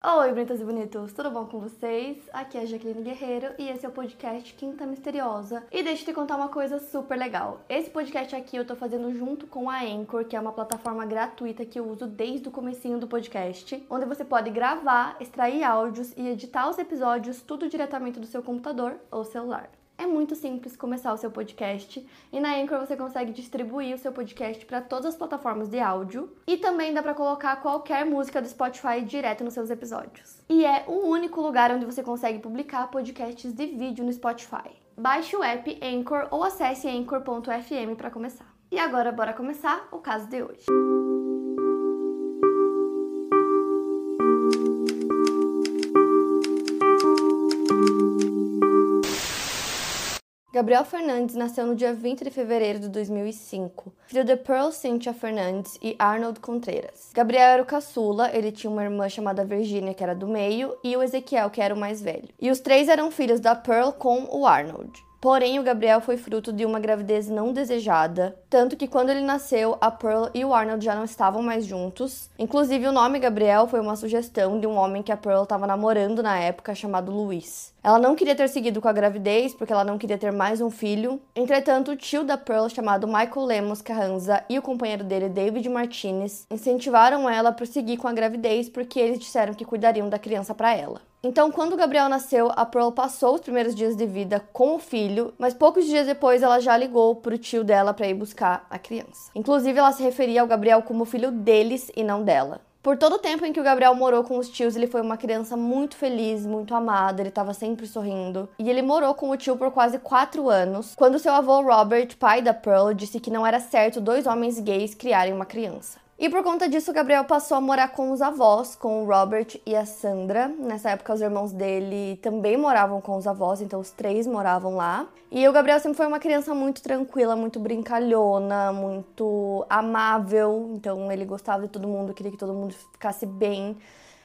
Oi, bonitas e bonitos, tudo bom com vocês? Aqui é a Jaqueline Guerreiro e esse é o podcast Quinta Misteriosa. E deixa eu te contar uma coisa super legal. Esse podcast aqui eu tô fazendo junto com a Anchor, que é uma plataforma gratuita que eu uso desde o comecinho do podcast, onde você pode gravar, extrair áudios e editar os episódios tudo diretamente do seu computador ou celular. É muito simples começar o seu podcast e na Anchor você consegue distribuir o seu podcast para todas as plataformas de áudio e também dá para colocar qualquer música do Spotify direto nos seus episódios. E é o único lugar onde você consegue publicar podcasts de vídeo no Spotify. Baixe o app Anchor ou acesse anchor.fm para começar. E agora bora começar o caso de hoje. Gabriel Fernandes nasceu no dia 20 de fevereiro de 2005, filho de Pearl Cynthia Fernandes e Arnold Contreras. Gabriel era o caçula, ele tinha uma irmã chamada Virginia, que era do meio, e o Ezequiel, que era o mais velho. E os três eram filhos da Pearl com o Arnold. Porém, o Gabriel foi fruto de uma gravidez não desejada, tanto que quando ele nasceu, a Pearl e o Arnold já não estavam mais juntos. Inclusive, o nome Gabriel foi uma sugestão de um homem que a Pearl estava namorando na época, chamado Luiz. Ela não queria ter seguido com a gravidez porque ela não queria ter mais um filho. Entretanto, o tio da Pearl, chamado Michael Lemos Carranza, e o companheiro dele, David Martinez, incentivaram ela a prosseguir com a gravidez porque eles disseram que cuidariam da criança para ela. Então, quando Gabriel nasceu, a Pearl passou os primeiros dias de vida com o filho, mas poucos dias depois ela já ligou pro tio dela para ir buscar a criança. Inclusive, ela se referia ao Gabriel como filho deles e não dela. Por todo o tempo em que o Gabriel morou com os tios, ele foi uma criança muito feliz, muito amada, ele estava sempre sorrindo. E ele morou com o tio por quase quatro anos, quando seu avô Robert, pai da Pearl, disse que não era certo dois homens gays criarem uma criança. E por conta disso, o Gabriel passou a morar com os avós, com o Robert e a Sandra. Nessa época, os irmãos dele também moravam com os avós, então os três moravam lá. E o Gabriel sempre foi uma criança muito tranquila, muito brincalhona, muito amável. Então ele gostava de todo mundo, queria que todo mundo ficasse bem.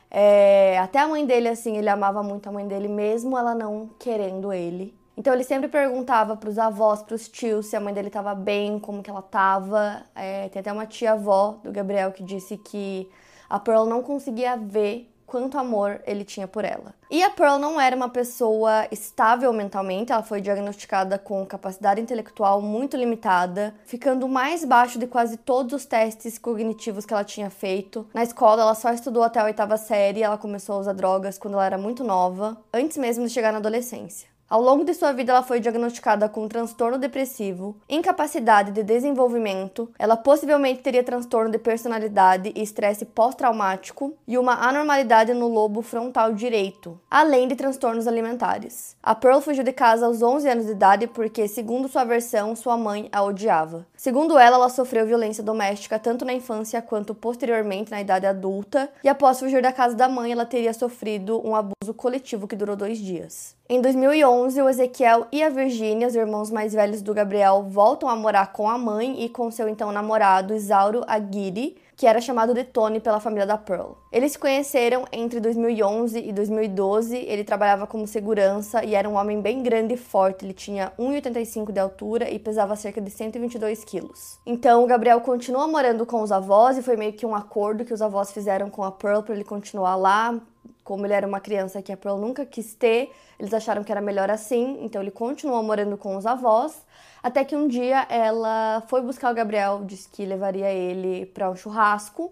É, até a mãe dele, assim, ele amava muito a mãe dele, mesmo ela não querendo ele. Então ele sempre perguntava para os avós, para os tios, se a mãe dele estava bem, como que ela estava. É, tem até uma tia-avó do Gabriel que disse que a Pearl não conseguia ver quanto amor ele tinha por ela. E a Pearl não era uma pessoa estável mentalmente, ela foi diagnosticada com capacidade intelectual muito limitada, ficando mais baixo de quase todos os testes cognitivos que ela tinha feito. Na escola, ela só estudou até a oitava série, ela começou a usar drogas quando ela era muito nova, antes mesmo de chegar na adolescência. Ao longo de sua vida, ela foi diagnosticada com transtorno depressivo, incapacidade de desenvolvimento, ela possivelmente teria transtorno de personalidade e estresse pós-traumático e uma anormalidade no lobo frontal direito, além de transtornos alimentares. A Pearl fugiu de casa aos 11 anos de idade porque, segundo sua versão, sua mãe a odiava. Segundo ela, ela sofreu violência doméstica tanto na infância quanto posteriormente na idade adulta, e após fugir da casa da mãe, ela teria sofrido um abuso coletivo que durou dois dias. Em 2011, o Ezequiel e a Virginia, os irmãos mais velhos do Gabriel, voltam a morar com a mãe e com seu então namorado Isauro Aguirre, que era chamado de Tony pela família da Pearl. Eles se conheceram entre 2011 e 2012. Ele trabalhava como segurança e era um homem bem grande e forte. Ele tinha 1,85 de altura e pesava cerca de 122 quilos. Então, o Gabriel continua morando com os avós e foi meio que um acordo que os avós fizeram com a Pearl para ele continuar lá, como ele era uma criança que a Pearl nunca quis ter, eles acharam que era melhor assim, então ele continuou morando com os avós, até que um dia ela foi buscar o Gabriel, disse que levaria ele para um churrasco,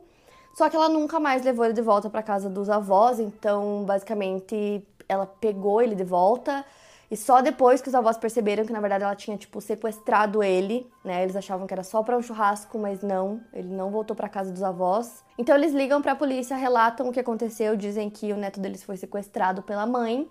só que ela nunca mais levou ele de volta para casa dos avós, então basicamente ela pegou ele de volta, e só depois que os avós perceberam que na verdade ela tinha tipo sequestrado ele, né? Eles achavam que era só para um churrasco, mas não, ele não voltou para casa dos avós. Então eles ligam para a polícia, relatam o que aconteceu, dizem que o neto deles foi sequestrado pela mãe.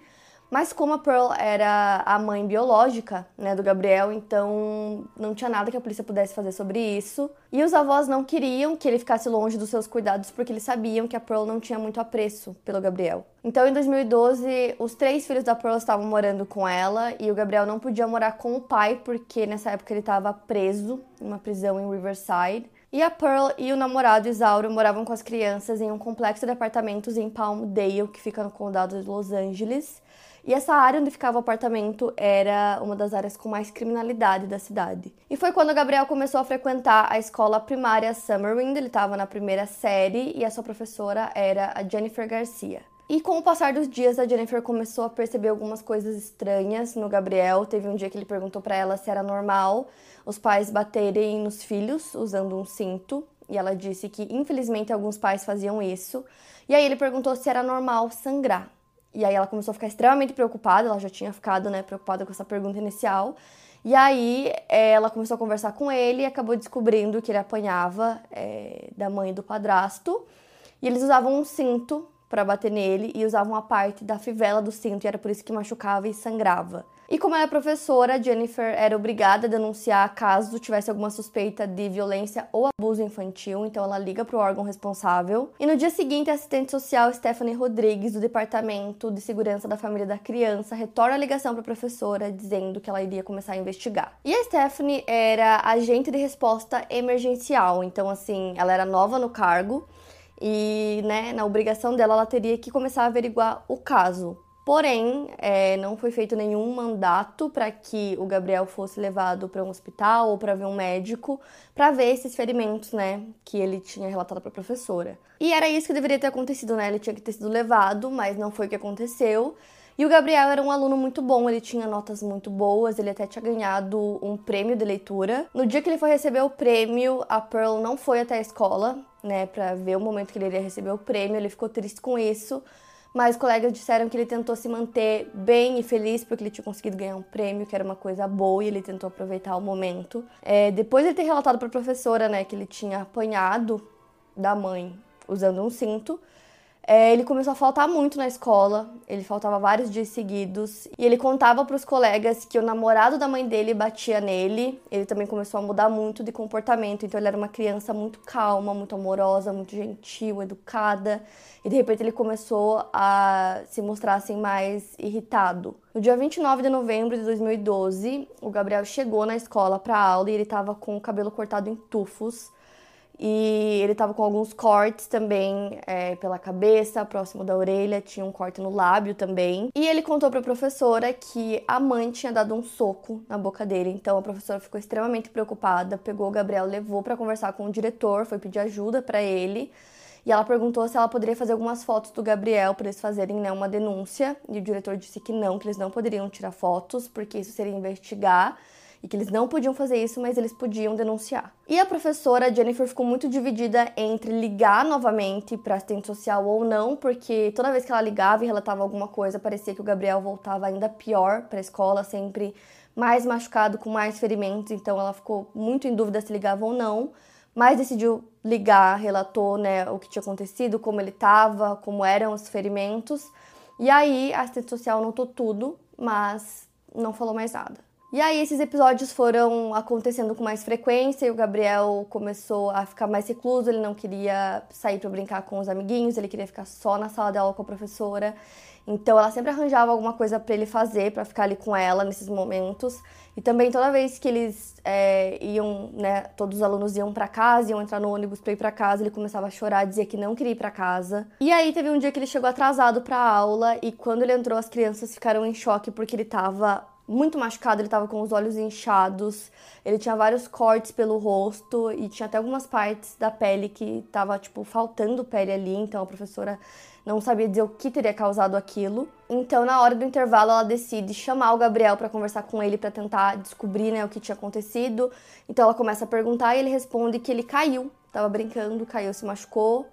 Mas como a Pearl era a mãe biológica, né, do Gabriel, então não tinha nada que a polícia pudesse fazer sobre isso. E os avós não queriam que ele ficasse longe dos seus cuidados porque eles sabiam que a Pearl não tinha muito apreço pelo Gabriel. Então em 2012, os três filhos da Pearl estavam morando com ela e o Gabriel não podia morar com o pai porque nessa época ele estava preso em uma prisão em Riverside. E a Pearl e o namorado Isauro moravam com as crianças em um complexo de apartamentos em Palmdale, que fica no condado de Los Angeles. E essa área onde ficava o apartamento era uma das áreas com mais criminalidade da cidade. E foi quando o Gabriel começou a frequentar a escola primária Summerwind, ele estava na primeira série e a sua professora era a Jennifer Garcia. E com o passar dos dias, a Jennifer começou a perceber algumas coisas estranhas no Gabriel. Teve um dia que ele perguntou para ela se era normal os pais baterem nos filhos usando um cinto. E ela disse que, infelizmente, alguns pais faziam isso. E aí ele perguntou se era normal sangrar. E aí ela começou a ficar extremamente preocupada, ela já tinha ficado, né, preocupada com essa pergunta inicial. E aí ela começou a conversar com ele e acabou descobrindo que ele apanhava é, da mãe do padrasto. E eles usavam um cinto para bater nele e usavam a parte da fivela do cinto, e era por isso que machucava e sangrava. E como ela é professora, Jennifer era obrigada a denunciar caso tivesse alguma suspeita de violência ou abuso infantil, então ela liga para o órgão responsável. E no dia seguinte, a assistente social Stephanie Rodrigues, do Departamento de Segurança da Família da Criança, retorna a ligação para a professora dizendo que ela iria começar a investigar. E a Stephanie era agente de resposta emergencial, então assim, ela era nova no cargo e, né, na obrigação dela, ela teria que começar a averiguar o caso. Porém, é, não foi feito nenhum mandato para que o Gabriel fosse levado para um hospital ou para ver um médico para ver esses ferimentos, né, que ele tinha relatado para a professora. E era isso que deveria ter acontecido, né? Ele tinha que ter sido levado, mas não foi o que aconteceu. E o Gabriel era um aluno muito bom, ele tinha notas muito boas, ele até tinha ganhado um prêmio de leitura. No dia que ele foi receber o prêmio, a Pearl não foi até a escola, né, para ver o momento que ele iria receber o prêmio, ele ficou triste com isso. Mas colegas disseram que ele tentou se manter bem e feliz porque ele tinha conseguido ganhar um prêmio, que era uma coisa boa, e ele tentou aproveitar o momento. É, depois de ter relatado para a professora né, que ele tinha apanhado da mãe usando um cinto, é, ele começou a faltar muito na escola, ele faltava vários dias seguidos e ele contava para os colegas que o namorado da mãe dele batia nele. Ele também começou a mudar muito de comportamento, então ele era uma criança muito calma, muito amorosa, muito gentil, educada e de repente ele começou a se mostrar assim mais irritado. No dia 29 de novembro de 2012, o Gabriel chegou na escola para aula e ele estava com o cabelo cortado em tufos e ele tava com alguns cortes também é, pela cabeça, próximo da orelha, tinha um corte no lábio também. E ele contou pra professora que a mãe tinha dado um soco na boca dele. Então a professora ficou extremamente preocupada, pegou o Gabriel, levou para conversar com o diretor, foi pedir ajuda para ele. E ela perguntou se ela poderia fazer algumas fotos do Gabriel para eles fazerem né, uma denúncia. E o diretor disse que não, que eles não poderiam tirar fotos, porque isso seria investigar e que eles não podiam fazer isso, mas eles podiam denunciar. E a professora Jennifer ficou muito dividida entre ligar novamente para assistente social ou não, porque toda vez que ela ligava e relatava alguma coisa, parecia que o Gabriel voltava ainda pior para a escola, sempre mais machucado, com mais ferimentos, então ela ficou muito em dúvida se ligava ou não, mas decidiu ligar, relatou né, o que tinha acontecido, como ele estava, como eram os ferimentos. E aí a assistente social notou tudo, mas não falou mais nada. E aí esses episódios foram acontecendo com mais frequência e o Gabriel começou a ficar mais recluso, ele não queria sair para brincar com os amiguinhos, ele queria ficar só na sala de aula com a professora. Então ela sempre arranjava alguma coisa para ele fazer, para ficar ali com ela nesses momentos. E também toda vez que eles é, iam, né, todos os alunos iam para casa, iam entrar no ônibus para ir para casa, ele começava a chorar, dizia que não queria ir para casa. E aí teve um dia que ele chegou atrasado para aula e quando ele entrou as crianças ficaram em choque porque ele estava muito machucado, ele tava com os olhos inchados, ele tinha vários cortes pelo rosto e tinha até algumas partes da pele que tava, tipo, faltando pele ali, então a professora não sabia dizer o que teria causado aquilo. Então, na hora do intervalo, ela decide chamar o Gabriel para conversar com ele para tentar descobrir, né, o que tinha acontecido. Então, ela começa a perguntar e ele responde que ele caiu, tava brincando, caiu, se machucou.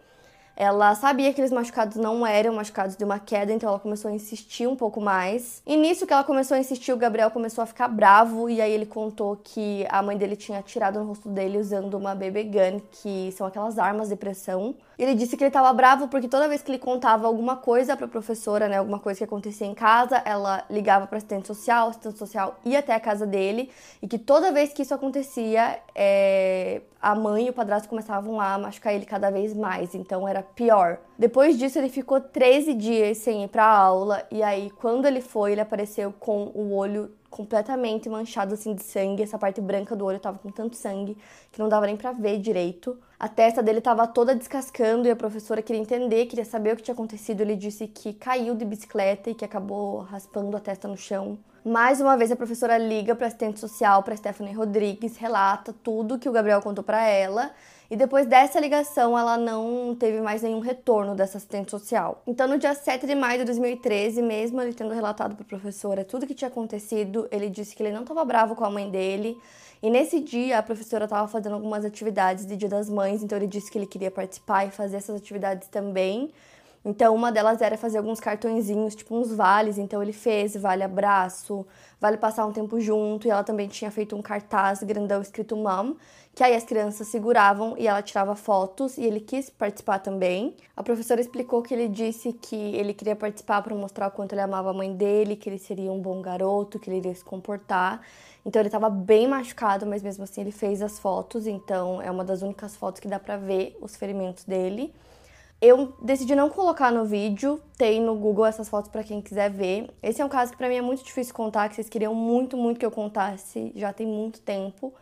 Ela sabia que aqueles machucados não eram machucados de uma queda, então ela começou a insistir um pouco mais. E nisso que ela começou a insistir, o Gabriel começou a ficar bravo e aí ele contou que a mãe dele tinha atirado no rosto dele usando uma BB gun, que são aquelas armas de pressão. Ele disse que ele estava bravo porque toda vez que ele contava alguma coisa para a professora, né, alguma coisa que acontecia em casa, ela ligava para assistente social, o assistente social ia até a casa dele e que toda vez que isso acontecia, é, a mãe e o padrasto começavam a machucar ele cada vez mais, então era pior. Depois disso, ele ficou 13 dias sem ir para aula e aí quando ele foi, ele apareceu com o olho completamente manchado assim de sangue, essa parte branca do olho tava com tanto sangue que não dava nem para ver direito. A testa dele tava toda descascando e a professora queria entender, queria saber o que tinha acontecido. Ele disse que caiu de bicicleta e que acabou raspando a testa no chão. Mais uma vez a professora liga para assistente social, para Stephanie Rodrigues, relata tudo que o Gabriel contou para ela E depois dessa ligação, ela não teve mais nenhum retorno dessa assistente social. Então, no dia 7 de maio de 2013, mesmo ele tendo relatado para a professora tudo que tinha acontecido, ele disse que ele não estava bravo com a mãe dele. E nesse dia, a professora estava fazendo algumas atividades de Dia das Mães, então ele disse que ele queria participar e fazer essas atividades também. Então, uma delas era fazer alguns cartõezinhos, tipo uns vales. Então, ele fez vale abraço, vale passar um tempo junto. E ela também tinha feito um cartaz grandão escrito Mom, que aí as crianças seguravam e ela tirava fotos. E ele quis participar também. A professora explicou que ele disse que ele queria participar para mostrar o quanto ele amava a mãe dele, que ele seria um bom garoto, que ele iria se comportar. Então, ele estava bem machucado, mas mesmo assim ele fez as fotos. Então, é uma das únicas fotos que dá para ver os ferimentos dele. Eu decidi não colocar no vídeo, tem no Google essas fotos para quem quiser ver. Esse é um caso que para mim é muito difícil contar, que vocês queriam muito, muito que eu contasse, já tem muito tempo.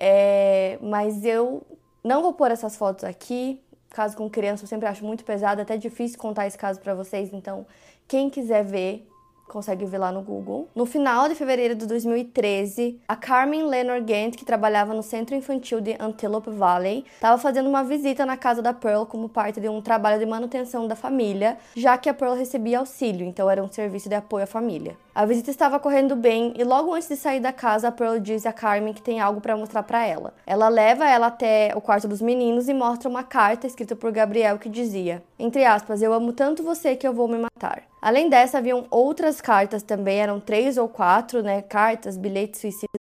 É, mas eu não vou pôr essas fotos aqui. Caso com criança eu sempre acho muito pesado, até difícil contar esse caso para vocês, então quem quiser ver, consegue ver lá no Google. No final de fevereiro de 2013, a Carmen Lenor Gant, que trabalhava no Centro Infantil de Antelope Valley, estava fazendo uma visita na casa da Pearl como parte de um trabalho de manutenção da família, já que a Pearl recebia auxílio, então era um serviço de apoio à família. A visita estava correndo bem e logo antes de sair da casa, a Pearl diz a Carmen que tem algo para mostrar para ela. Ela leva ela até o quarto dos meninos e mostra uma carta escrita por Gabriel que dizia, entre aspas, eu amo tanto você que eu vou me matar. Além dessa, haviam outras cartas também, eram três ou quatro, né, cartas, bilhetes suicidas.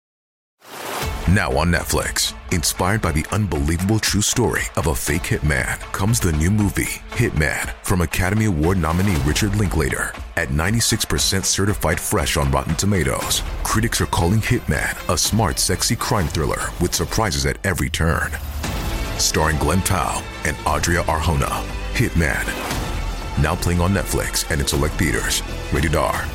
Now on Netflix, inspired by the unbelievable true story of a fake hitman, comes the new movie, Hitman, from Academy Award nominee Richard Linklater. At 96% certified fresh on Rotten Tomatoes, critics are calling Hitman a smart, sexy crime thriller with surprises at every turn. Starring Glenn Powell and Adria Arjona, Hitman. Now playing on Netflix and in select theaters. Rated R.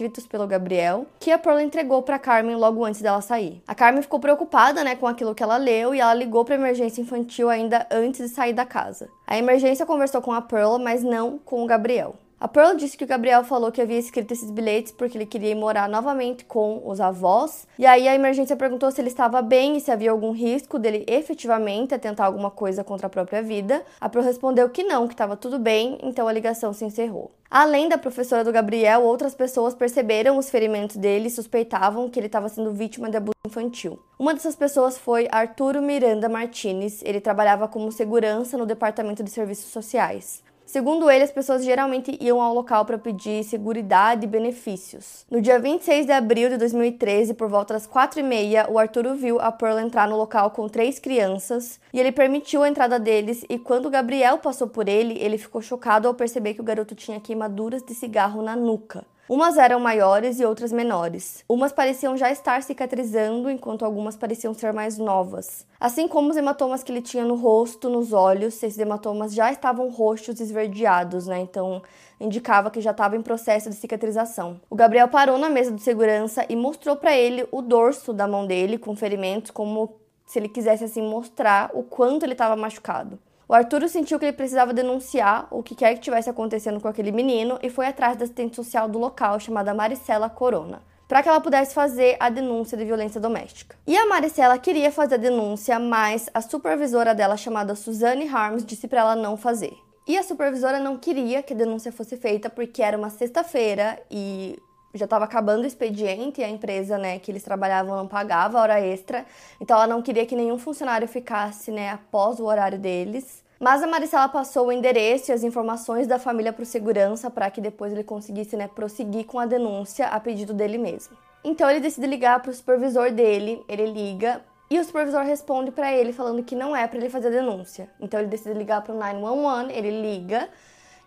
escritos pelo Gabriel, que a Pearl entregou para Carmen logo antes dela sair. A Carmen ficou preocupada, né, com aquilo que ela leu e ela ligou para emergência infantil ainda antes de sair da casa. A emergência conversou com a Pearl, mas não com o Gabriel. A Pearl disse que o Gabriel falou que havia escrito esses bilhetes porque ele queria ir morar novamente com os avós. E aí a emergência perguntou se ele estava bem e se havia algum risco dele efetivamente tentar alguma coisa contra a própria vida. A Pearl respondeu que não, que estava tudo bem, então a ligação se encerrou. Além da professora do Gabriel, outras pessoas perceberam os ferimentos dele e suspeitavam que ele estava sendo vítima de abuso infantil. Uma dessas pessoas foi Arturo Miranda Martinez. Ele trabalhava como segurança no Departamento de Serviços Sociais. Segundo ele, as pessoas geralmente iam ao local para pedir segurança e benefícios. No dia 26 de abril de 2013, por volta das 4h30, o Arturo viu a Pearl entrar no local com três crianças e ele permitiu a entrada deles. E quando Gabriel passou por ele, ele ficou chocado ao perceber que o garoto tinha queimaduras de cigarro na nuca. Umas eram maiores e outras menores. Umas pareciam já estar cicatrizando, enquanto algumas pareciam ser mais novas. Assim como os hematomas que ele tinha no rosto, nos olhos, esses hematomas já estavam roxos e esverdeados, né? Então indicava que já estava em processo de cicatrização. O Gabriel parou na mesa de segurança e mostrou para ele o dorso da mão dele com ferimentos, como se ele quisesse assim mostrar o quanto ele estava machucado. O Arturo sentiu que ele precisava denunciar o que quer que tivesse acontecendo com aquele menino e foi atrás da assistente social do local, chamada Maricela Corona, para que ela pudesse fazer a denúncia de violência doméstica. E a Maricela queria fazer a denúncia, mas a supervisora dela, chamada Suzanne Harms, disse para ela não fazer. E a supervisora não queria que a denúncia fosse feita porque era uma sexta-feira e já estava acabando o expediente e a empresa, né, que eles trabalhavam não pagava hora extra, então ela não queria que nenhum funcionário ficasse, né, após o horário deles. Mas a Maricela passou o endereço e as informações da família para o segurança para que depois ele conseguisse, né, prosseguir com a denúncia a pedido dele mesmo. Então ele decide ligar para o supervisor dele, ele liga e o supervisor responde para ele falando que não é para ele fazer a denúncia. Então ele decide ligar para o 911, ele liga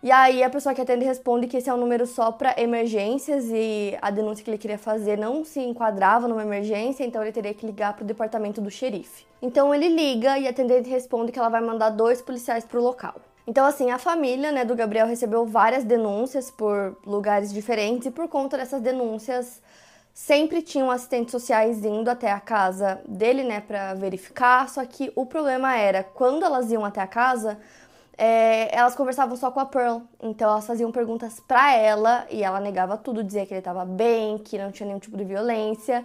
e aí a pessoa que atende responde que esse é um número só para emergências e a denúncia que ele queria fazer não se enquadrava numa emergência, então ele teria que ligar para o departamento do xerife. Então ele liga e a atendente responde que ela vai mandar dois policiais para o local. Então, assim, a família né, do Gabriel recebeu várias denúncias por lugares diferentes e por conta dessas denúncias sempre tinham assistentes sociais indo até a casa dele, né, para verificar. Só que o problema era quando elas iam até a casa, é, elas conversavam só com a Pearl. Então elas faziam perguntas para ela e ela negava tudo, dizia que ele estava bem, que não tinha nenhum tipo de violência.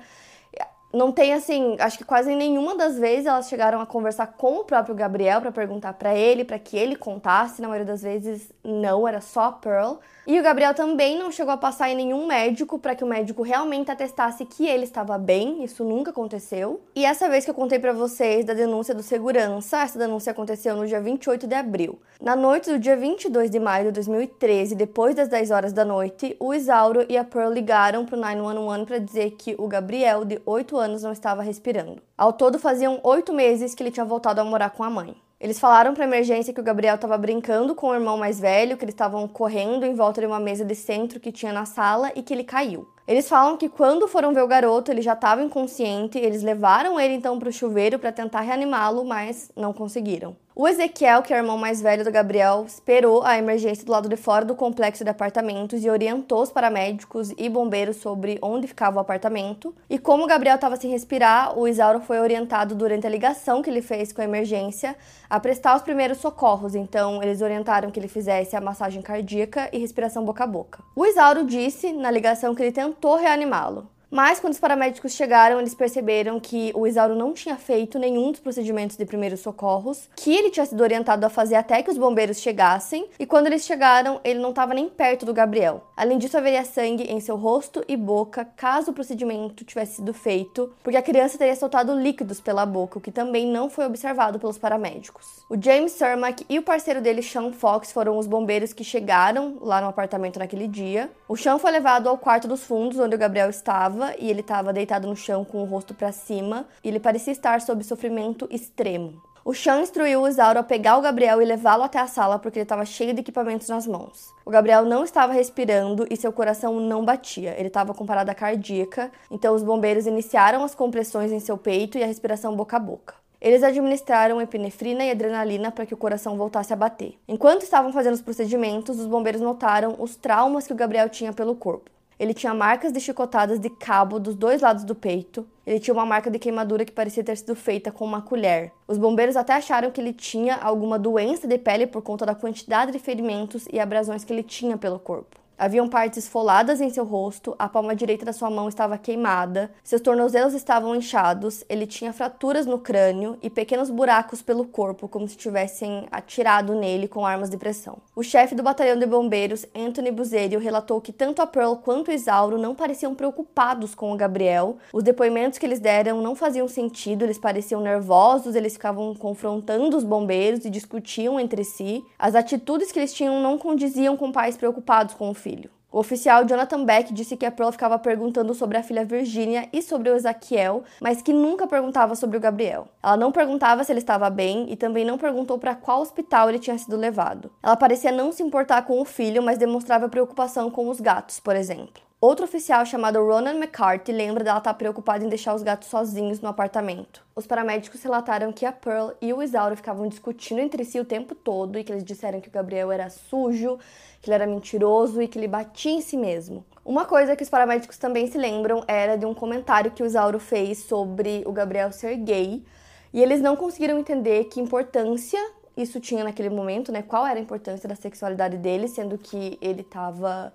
Não tem assim, acho que quase nenhuma das vezes elas chegaram a conversar com o próprio Gabriel para perguntar para ele, para que ele contasse. Na maioria das vezes não, era só a Pearl. E o Gabriel também não chegou a passar em nenhum médico para que o médico realmente atestasse que ele estava bem, isso nunca aconteceu. E essa vez que eu contei para vocês da denúncia do segurança, essa denúncia aconteceu no dia 28 de abril. Na noite do dia 22 de maio de 2013, depois das 10 horas da noite, o Isauro e a Pearl ligaram pro 911 para dizer que o Gabriel, de 8 anos, não estava respirando. Ao todo, faziam 8 meses que ele tinha voltado a morar com a mãe. Eles falaram para a emergência que o Gabriel estava brincando com o irmão mais velho, que eles estavam correndo em volta de uma mesa de centro que tinha na sala e que ele caiu. Eles falam que quando foram ver o garoto, ele já estava inconsciente, eles levaram ele então para o chuveiro para tentar reanimá-lo, mas não conseguiram. O Ezequiel, que é o irmão mais velho do Gabriel, esperou a emergência do lado de fora do complexo de apartamentos e orientou os paramédicos e bombeiros sobre onde ficava o apartamento. E como o Gabriel estava sem respirar, o Isauro foi orientado durante a ligação que ele fez com a emergência a prestar os primeiros socorros. Então, eles orientaram que ele fizesse a massagem cardíaca e respiração boca a boca. O Isauro disse na ligação que ele tentou reanimá-lo. Mas quando os paramédicos chegaram, eles perceberam que o Isauro não tinha feito nenhum dos procedimentos de primeiros socorros, que ele tinha sido orientado a fazer até que os bombeiros chegassem, e quando eles chegaram, ele não estava nem perto do Gabriel. Além disso, haveria sangue em seu rosto e boca, caso o procedimento tivesse sido feito, porque a criança teria soltado líquidos pela boca, o que também não foi observado pelos paramédicos. O James Cermak e o parceiro dele, Sean Fox, foram os bombeiros que chegaram lá no apartamento naquele dia. O Sean foi levado ao quarto dos fundos, onde o Gabriel estava e ele estava deitado no chão com o rosto para cima e ele parecia estar sob sofrimento extremo. O Sean instruiu o Isauro a pegar o Gabriel e levá-lo até a sala porque ele estava cheio de equipamentos nas mãos. O Gabriel não estava respirando e seu coração não batia. Ele estava com parada cardíaca, então os bombeiros iniciaram as compressões em seu peito e a respiração boca a boca. Eles administraram epinefrina e adrenalina para que o coração voltasse a bater. Enquanto estavam fazendo os procedimentos, os bombeiros notaram os traumas que o Gabriel tinha pelo corpo. Ele tinha marcas de chicotadas de cabo dos dois lados do peito. Ele tinha uma marca de queimadura que parecia ter sido feita com uma colher. Os bombeiros até acharam que ele tinha alguma doença de pele por conta da quantidade de ferimentos e abrasões que ele tinha pelo corpo. Haviam partes esfoladas em seu rosto, a palma direita da sua mão estava queimada, seus tornozelos estavam inchados, ele tinha fraturas no crânio e pequenos buracos pelo corpo, como se tivessem atirado nele com armas de pressão. O chefe do batalhão de bombeiros, Anthony Buzerio, relatou que tanto a Pearl quanto o Isauro não pareciam preocupados com o Gabriel. Os depoimentos que eles deram não faziam sentido, eles pareciam nervosos, eles ficavam confrontando os bombeiros e discutiam entre si. As atitudes que eles tinham não condiziam com pais preocupados com o filho. O oficial Jonathan Beck disse que a Pearl ficava perguntando sobre a filha Virginia e sobre o Ezequiel, mas que nunca perguntava sobre o Gabriel. Ela não perguntava se ele estava bem e também não perguntou para qual hospital ele tinha sido levado. Ela parecia não se importar com o filho, mas demonstrava preocupação com os gatos, por exemplo. Outro oficial chamado Ronan McCarthy lembra dela estar preocupada em deixar os gatos sozinhos no apartamento. Os paramédicos relataram que a Pearl e o Isauro ficavam discutindo entre si o tempo todo e que eles disseram que o Gabriel era sujo, que ele era mentiroso e que ele batia em si mesmo. Uma coisa que os paramédicos também se lembram era de um comentário que o Isauro fez sobre o Gabriel ser gay e eles não conseguiram entender que importância isso tinha naquele momento, né? Qual era a importância da sexualidade dele, sendo que ele estava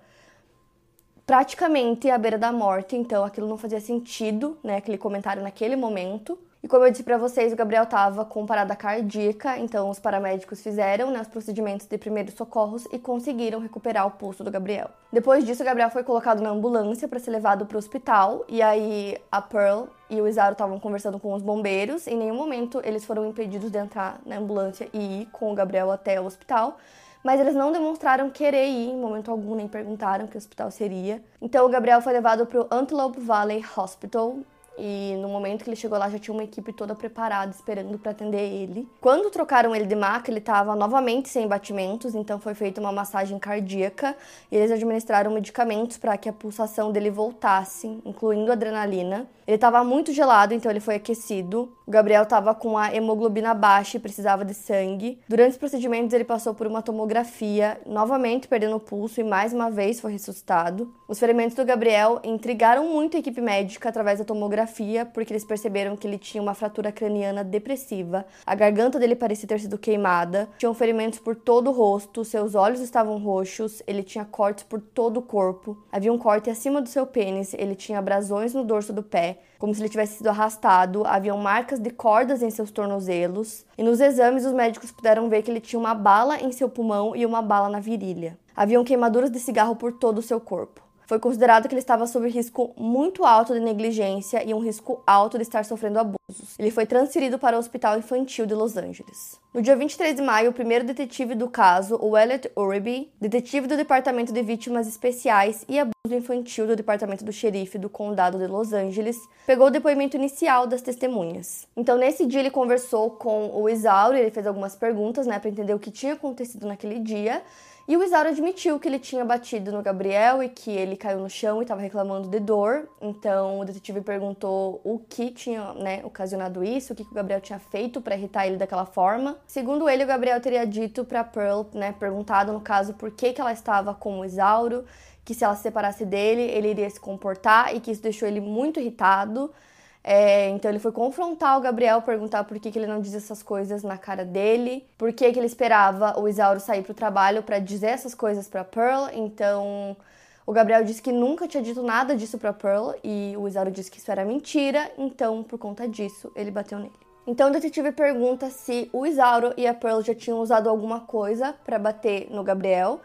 praticamente à beira da morte, então aquilo não fazia sentido, né, aquele comentário naquele momento. E como eu disse para vocês, o Gabriel estava com parada cardíaca, então os paramédicos fizeram né, os procedimentos de primeiros socorros e conseguiram recuperar o pulso do Gabriel. Depois disso, o Gabriel foi colocado na ambulância para ser levado para o hospital, e aí a Pearl e o Isauro estavam conversando com os bombeiros. Em nenhum momento eles foram impedidos de entrar na ambulância e ir com o Gabriel até o hospital mas eles não demonstraram querer ir em momento algum, nem perguntaram que hospital seria. Então o Gabriel foi levado para o Antelope Valley Hospital, e no momento que ele chegou lá já tinha uma equipe toda preparada esperando para atender ele. Quando trocaram ele de maca, ele estava novamente sem batimentos, então foi feita uma massagem cardíaca e eles administraram medicamentos para que a pulsação dele voltasse, incluindo adrenalina. Ele estava muito gelado, então ele foi aquecido. O Gabriel estava com a hemoglobina baixa e precisava de sangue. Durante os procedimentos, ele passou por uma tomografia, novamente perdendo o pulso e mais uma vez foi ressuscitado. Os ferimentos do Gabriel intrigaram muito a equipe médica através da tomografia porque eles perceberam que ele tinha uma fratura craniana depressiva, a garganta dele parecia ter sido queimada, tinham ferimentos por todo o rosto, seus olhos estavam roxos, ele tinha cortes por todo o corpo, havia um corte acima do seu pênis, ele tinha abrasões no dorso do pé, como se ele tivesse sido arrastado, haviam marcas de cordas em seus tornozelos, e nos exames os médicos puderam ver que ele tinha uma bala em seu pulmão e uma bala na virilha. Haviam queimaduras de cigarro por todo o seu corpo. Foi considerado que ele estava sob risco muito alto de negligência e um risco alto de estar sofrendo abusos. Ele foi transferido para o Hospital Infantil de Los Angeles. No dia 23 de maio, o primeiro detetive do caso, o Elliot Uribe, detetive do Departamento de Vítimas Especiais e Abuso Infantil do Departamento do Xerife do Condado de Los Angeles, pegou o depoimento inicial das testemunhas. Então, nesse dia, ele conversou com o Isauro, ele fez algumas perguntas, né, para entender o que tinha acontecido naquele dia. E o Isauro admitiu que ele tinha batido no Gabriel e que ele caiu no chão e estava reclamando de dor. Então o detetive perguntou o que tinha né, ocasionado isso, o que, que o Gabriel tinha feito para irritar ele daquela forma. Segundo ele, o Gabriel teria dito para Pearl, né, perguntado no caso por que, que ela estava com o Isauro, que se ela se separasse dele, ele iria se comportar e que isso deixou ele muito irritado. É, então ele foi confrontar o Gabriel, perguntar por que, que ele não diz essas coisas na cara dele, por que, que ele esperava o Isauro sair pro trabalho para dizer essas coisas para Pearl. Então o Gabriel disse que nunca tinha dito nada disso para Pearl e o Isauro disse que isso era mentira, então por conta disso ele bateu nele. Então o detetive pergunta se o Isauro e a Pearl já tinham usado alguma coisa para bater no Gabriel.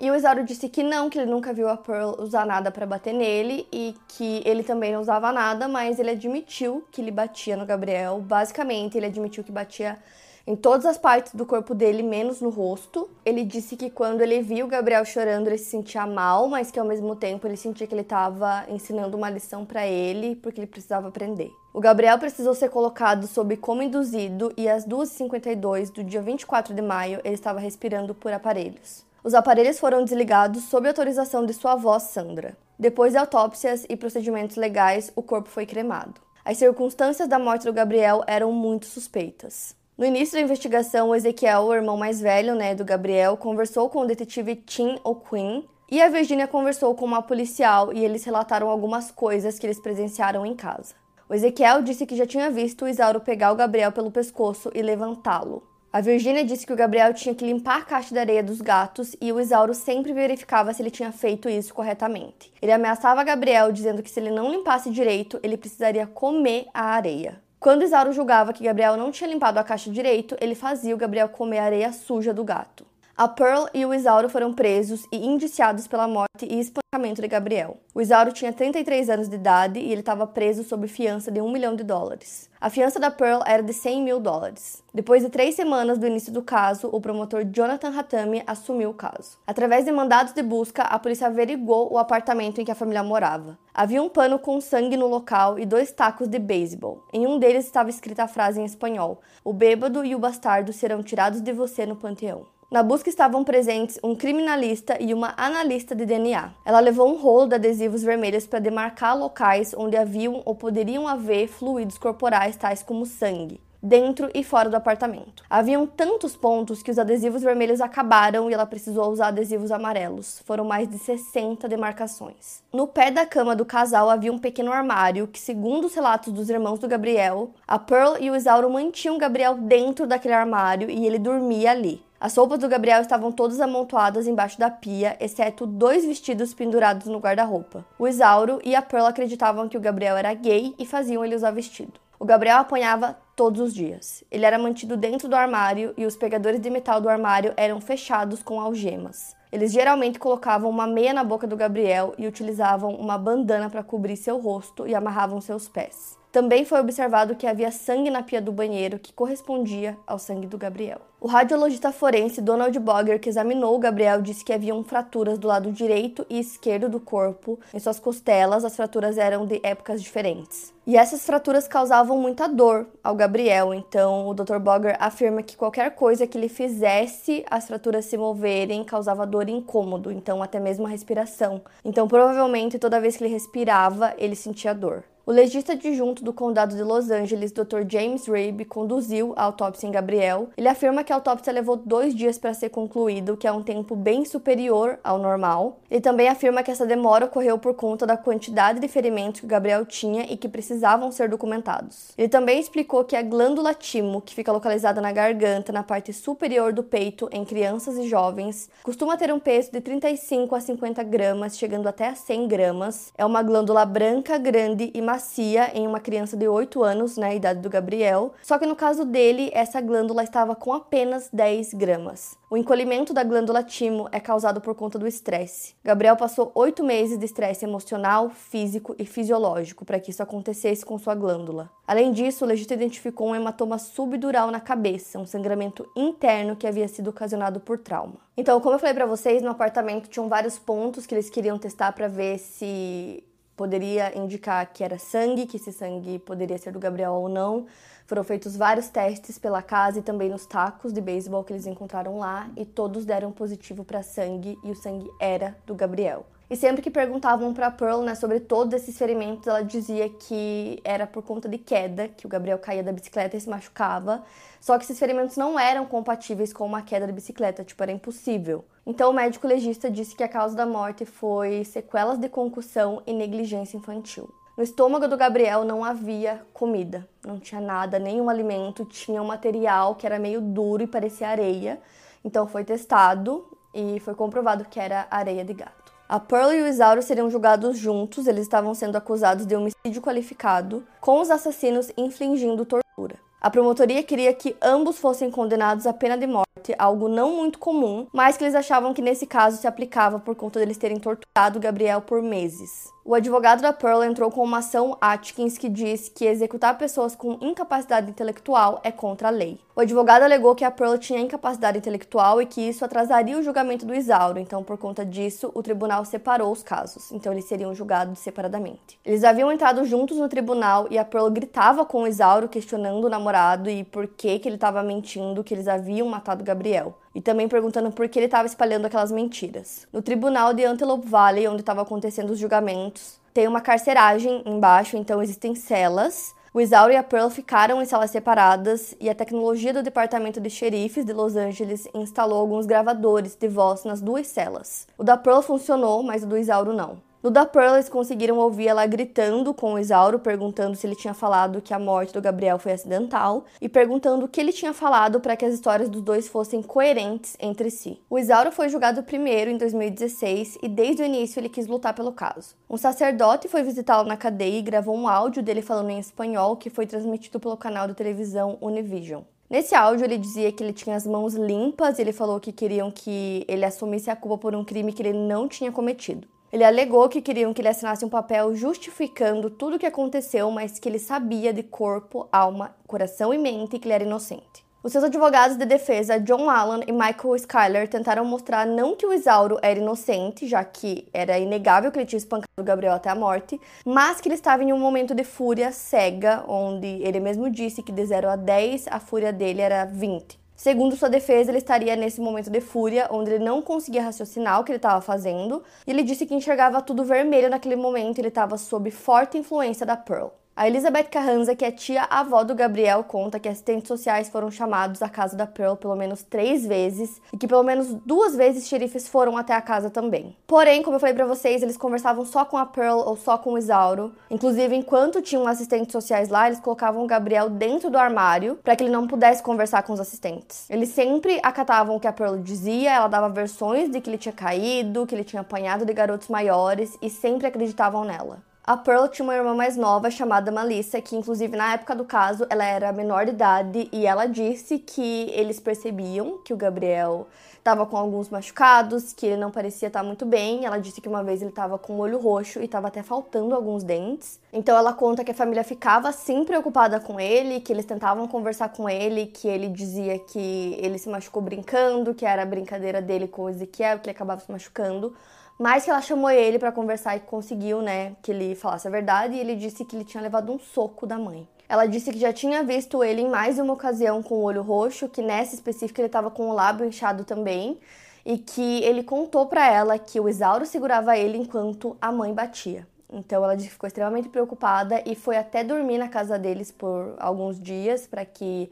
E o Isauro disse que não, que ele nunca viu a Pearl usar nada para bater nele e que ele também não usava nada, mas ele admitiu que ele batia no Gabriel. Basicamente, ele admitiu que batia em todas as partes do corpo dele, menos no rosto. Ele disse que quando ele viu o Gabriel chorando, ele se sentia mal, mas que ao mesmo tempo ele sentia que ele estava ensinando uma lição para ele, porque ele precisava aprender. O Gabriel precisou ser colocado sob coma induzido e às 2h52 do dia 24 de maio ele estava respirando por aparelhos. Os aparelhos foram desligados sob autorização de sua avó Sandra. Depois de autópsias e procedimentos legais, o corpo foi cremado. As circunstâncias da morte do Gabriel eram muito suspeitas. No início da investigação, o Ezequiel, o irmão mais velho né, do Gabriel, conversou com o detetive Tim O'Quinn e a Virginia conversou com uma policial e eles relataram algumas coisas que eles presenciaram em casa. O Ezequiel disse que já tinha visto o Isauro pegar o Gabriel pelo pescoço e levantá-lo. A Virginia disse que o Gabriel tinha que limpar a caixa de areia dos gatos e o Isauro sempre verificava se ele tinha feito isso corretamente. Ele ameaçava Gabriel dizendo que se ele não limpasse direito, ele precisaria comer a areia. Quando Isauro julgava que Gabriel não tinha limpado a caixa direito, ele fazia o Gabriel comer a areia suja do gato. A Pearl e o Isauro foram presos e indiciados pela morte e espancamento de Gabriel. O Isauro tinha 33 anos de idade e ele estava preso sob fiança de um milhão de dólares. A fiança da Pearl era de 100 mil dólares. Depois de três semanas do início do caso, o promotor Jonathan Hatami assumiu o caso. Através de mandados de busca, a polícia averigou o apartamento em que a família morava. Havia um pano com sangue no local e dois tacos de beisebol. Em um deles estava escrita a frase em espanhol: O bêbado e o bastardo serão tirados de você no panteão. Na busca estavam presentes um criminalista e uma analista de DNA. Ela levou um rolo de adesivos vermelhos para demarcar locais onde haviam ou poderiam haver fluidos corporais tais como sangue dentro e fora do apartamento. Haviam tantos pontos que os adesivos vermelhos acabaram e ela precisou usar adesivos amarelos. Foram mais de 60 demarcações. No pé da cama do casal havia um pequeno armário que, segundo os relatos dos irmãos do Gabriel, a Pearl e o Isauro mantinham Gabriel dentro daquele armário e ele dormia ali. As roupas do Gabriel estavam todas amontoadas embaixo da pia, exceto dois vestidos pendurados no guarda-roupa. O Isauro e a Pearl acreditavam que o Gabriel era gay e faziam ele usar vestido. O Gabriel apanhava todos os dias. Ele era mantido dentro do armário e os pegadores de metal do armário eram fechados com algemas. Eles geralmente colocavam uma meia na boca do Gabriel e utilizavam uma bandana para cobrir seu rosto e amarravam seus pés. Também foi observado que havia sangue na pia do banheiro que correspondia ao sangue do Gabriel. O radiologista forense Donald Bogger, que examinou o Gabriel, disse que haviam fraturas do lado direito e esquerdo do corpo. Em suas costelas, as fraturas eram de épocas diferentes. E essas fraturas causavam muita dor ao Gabriel, então o Dr. Bogger afirma que qualquer coisa que ele fizesse as fraturas se moverem causava dor e incômodo, então até mesmo a respiração. Então provavelmente toda vez que ele respirava, ele sentia dor. O legista adjunto do condado de Los Angeles, Dr. James Rabe, conduziu a autópsia em Gabriel. Ele afirma que a autópsia levou dois dias para ser concluído, que é um tempo bem superior ao normal. Ele também afirma que essa demora ocorreu por conta da quantidade de ferimentos que Gabriel tinha e que precisavam ser documentados. Ele também explicou que a glândula timo, que fica localizada na garganta, na parte superior do peito, em crianças e jovens, costuma ter um peso de 35 a 50 gramas, chegando até a 100 gramas. É uma glândula branca, grande e macia macia em uma criança de 8 anos, na né, idade do Gabriel, só que no caso dele, essa glândula estava com apenas 10 gramas. O encolhimento da glândula timo é causado por conta do estresse. Gabriel passou oito meses de estresse emocional, físico e fisiológico para que isso acontecesse com sua glândula. Além disso, o legista identificou um hematoma subdural na cabeça, um sangramento interno que havia sido ocasionado por trauma. Então, como eu falei para vocês, no apartamento tinham vários pontos que eles queriam testar para ver se poderia indicar que era sangue, que esse sangue poderia ser do Gabriel ou não. Foram feitos vários testes pela casa e também nos tacos de beisebol que eles encontraram lá e todos deram positivo para sangue e o sangue era do Gabriel. E sempre que perguntavam para Pearl né, sobre todos esses ferimentos, ela dizia que era por conta de queda, que o Gabriel caía da bicicleta e se machucava. Só que esses ferimentos não eram compatíveis com uma queda de bicicleta, tipo, era impossível. Então o médico legista disse que a causa da morte foi sequelas de concussão e negligência infantil. No estômago do Gabriel não havia comida, não tinha nada, nenhum alimento, tinha um material que era meio duro e parecia areia. Então foi testado e foi comprovado que era areia de gato. A Pearl e o Isauro seriam julgados juntos, eles estavam sendo acusados de homicídio qualificado, com os assassinos infligindo tortura. A promotoria queria que ambos fossem condenados à pena de morte, algo não muito comum, mas que eles achavam que nesse caso se aplicava por conta deles terem torturado Gabriel por meses. O advogado da Pearl entrou com uma ação Atkins que diz que executar pessoas com incapacidade intelectual é contra a lei. O advogado alegou que a Pearl tinha incapacidade intelectual e que isso atrasaria o julgamento do Isauro, então por conta disso o tribunal separou os casos, então eles seriam julgados separadamente. Eles haviam entrado juntos no tribunal e a Pearl gritava com o Isauro questionando namorado e por que que ele estava mentindo que eles haviam matado Gabriel e também perguntando por que ele estava espalhando aquelas mentiras. No tribunal de Antelope Valley, onde estavam acontecendo os julgamentos, tem uma carceragem embaixo, então existem celas. O Isauro e a Pearl ficaram em salas separadas e a tecnologia do departamento de xerifes de Los Angeles instalou alguns gravadores de voz nas duas celas. O da Pearl funcionou, mas o do Isauro não. No da Pearl, eles conseguiram ouvir ela gritando com o Isauro, perguntando se ele tinha falado que a morte do Gabriel foi acidental e perguntando o que ele tinha falado para que as histórias dos dois fossem coerentes entre si. O Isauro foi julgado primeiro em 2016 e desde o início ele quis lutar pelo caso. Um sacerdote foi visitá-lo na cadeia e gravou um áudio dele falando em espanhol que foi transmitido pelo canal de televisão Univision. Nesse áudio, ele dizia que ele tinha as mãos limpas e ele falou que queriam que ele assumisse a culpa por um crime que ele não tinha cometido. Ele alegou que queriam que ele assinasse um papel justificando tudo o que aconteceu, mas que ele sabia de corpo, alma, coração e mente que ele era inocente. Os seus advogados de defesa, John Allen e Michael Schuyler, tentaram mostrar não que o Isauro era inocente, já que era inegável que ele tinha espancado o Gabriel até a morte, mas que ele estava em um momento de fúria cega, onde ele mesmo disse que de 0 a 10 a fúria dele era 20. Segundo sua defesa, ele estaria nesse momento de fúria, onde ele não conseguia raciocinar o que ele estava fazendo, e ele disse que enxergava tudo vermelho naquele momento, ele estava sob forte influência da Pearl. A Elizabeth Carranza, que é tia-avó do Gabriel, conta que assistentes sociais foram chamados à casa da Pearl pelo menos três vezes e que pelo menos duas vezes xerifes foram até a casa também. Porém, como eu falei para vocês, eles conversavam só com a Pearl ou só com o Isauro. Inclusive, enquanto tinham assistentes sociais lá, eles colocavam o Gabriel dentro do armário para que ele não pudesse conversar com os assistentes. Eles sempre acatavam o que a Pearl dizia, ela dava versões de que ele tinha caído, que ele tinha apanhado de garotos maiores e sempre acreditavam nela. A Pearl tinha uma irmã mais nova chamada Melissa, que inclusive na época do caso ela era menor de idade e ela disse que eles percebiam que o Gabriel estava com alguns machucados, que ele não parecia estar muito bem. Ela disse que uma vez ele estava com o olho roxo e estava até faltando alguns dentes. Então ela conta que a família ficava assim preocupada com ele, que eles tentavam conversar com ele, que ele dizia que ele se machucou brincando, que era a brincadeira dele com o Ezequiel, que ele acabava se machucando. Mas que ela chamou ele para conversar e conseguiu, né, que ele falasse a verdade e ele disse que ele tinha levado um soco da mãe. Ela disse que já tinha visto ele em mais uma ocasião com o olho roxo, que nessa específica ele estava com o lábio inchado também, e que ele contou para ela que o Isauro segurava ele enquanto a mãe batia. Então ela disse que ficou extremamente preocupada e foi até dormir na casa deles por alguns dias para que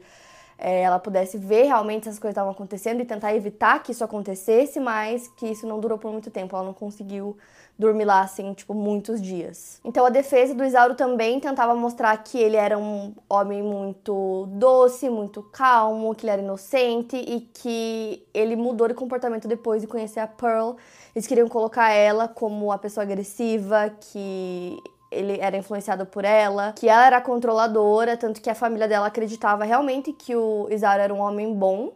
é, ela pudesse ver realmente se as coisas estavam acontecendo e tentar evitar que isso acontecesse, mas que isso não durou por muito tempo. Ela não conseguiu dormir lá, assim, tipo, muitos dias. Então a defesa do Isauro também tentava mostrar que ele era um homem muito doce, muito calmo, que ele era inocente e que ele mudou de comportamento depois de conhecer a Pearl. Eles queriam colocar ela como a pessoa agressiva, que ele era influenciado por ela, que ela era controladora, tanto que a família dela acreditava realmente que o Isauro era um homem bom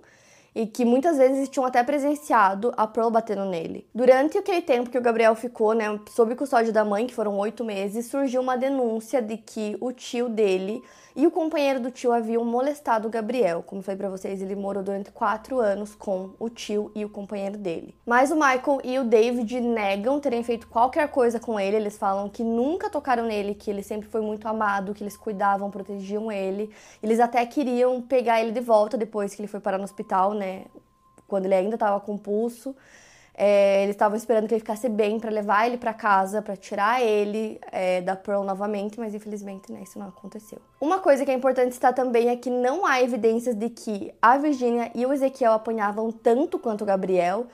e que muitas vezes tinham até presenciado a Pearl batendo nele. Durante aquele tempo que o Gabriel ficou, né, sob custódia da mãe, que foram oito meses, surgiu uma denúncia de que o tio dele e o companheiro do tio haviam molestado o Gabriel. Como falei para vocês, ele morou durante quatro anos com o tio e o companheiro dele. Mas o Michael e o David negam terem feito qualquer coisa com ele. Eles falam que nunca tocaram nele, que ele sempre foi muito amado, que eles cuidavam, protegiam ele. Eles até queriam pegar ele de volta depois que ele foi parar no hospital, né? Quando ele ainda estava com pulso. É, eles estavam esperando que ele ficasse bem para levar ele para casa, para tirar ele é, da Pearl novamente, mas infelizmente né, isso não aconteceu. Uma coisa que é importante citar também é que não há evidências de que a Virginia e o Ezequiel apanhavam tanto quanto o Gabriel.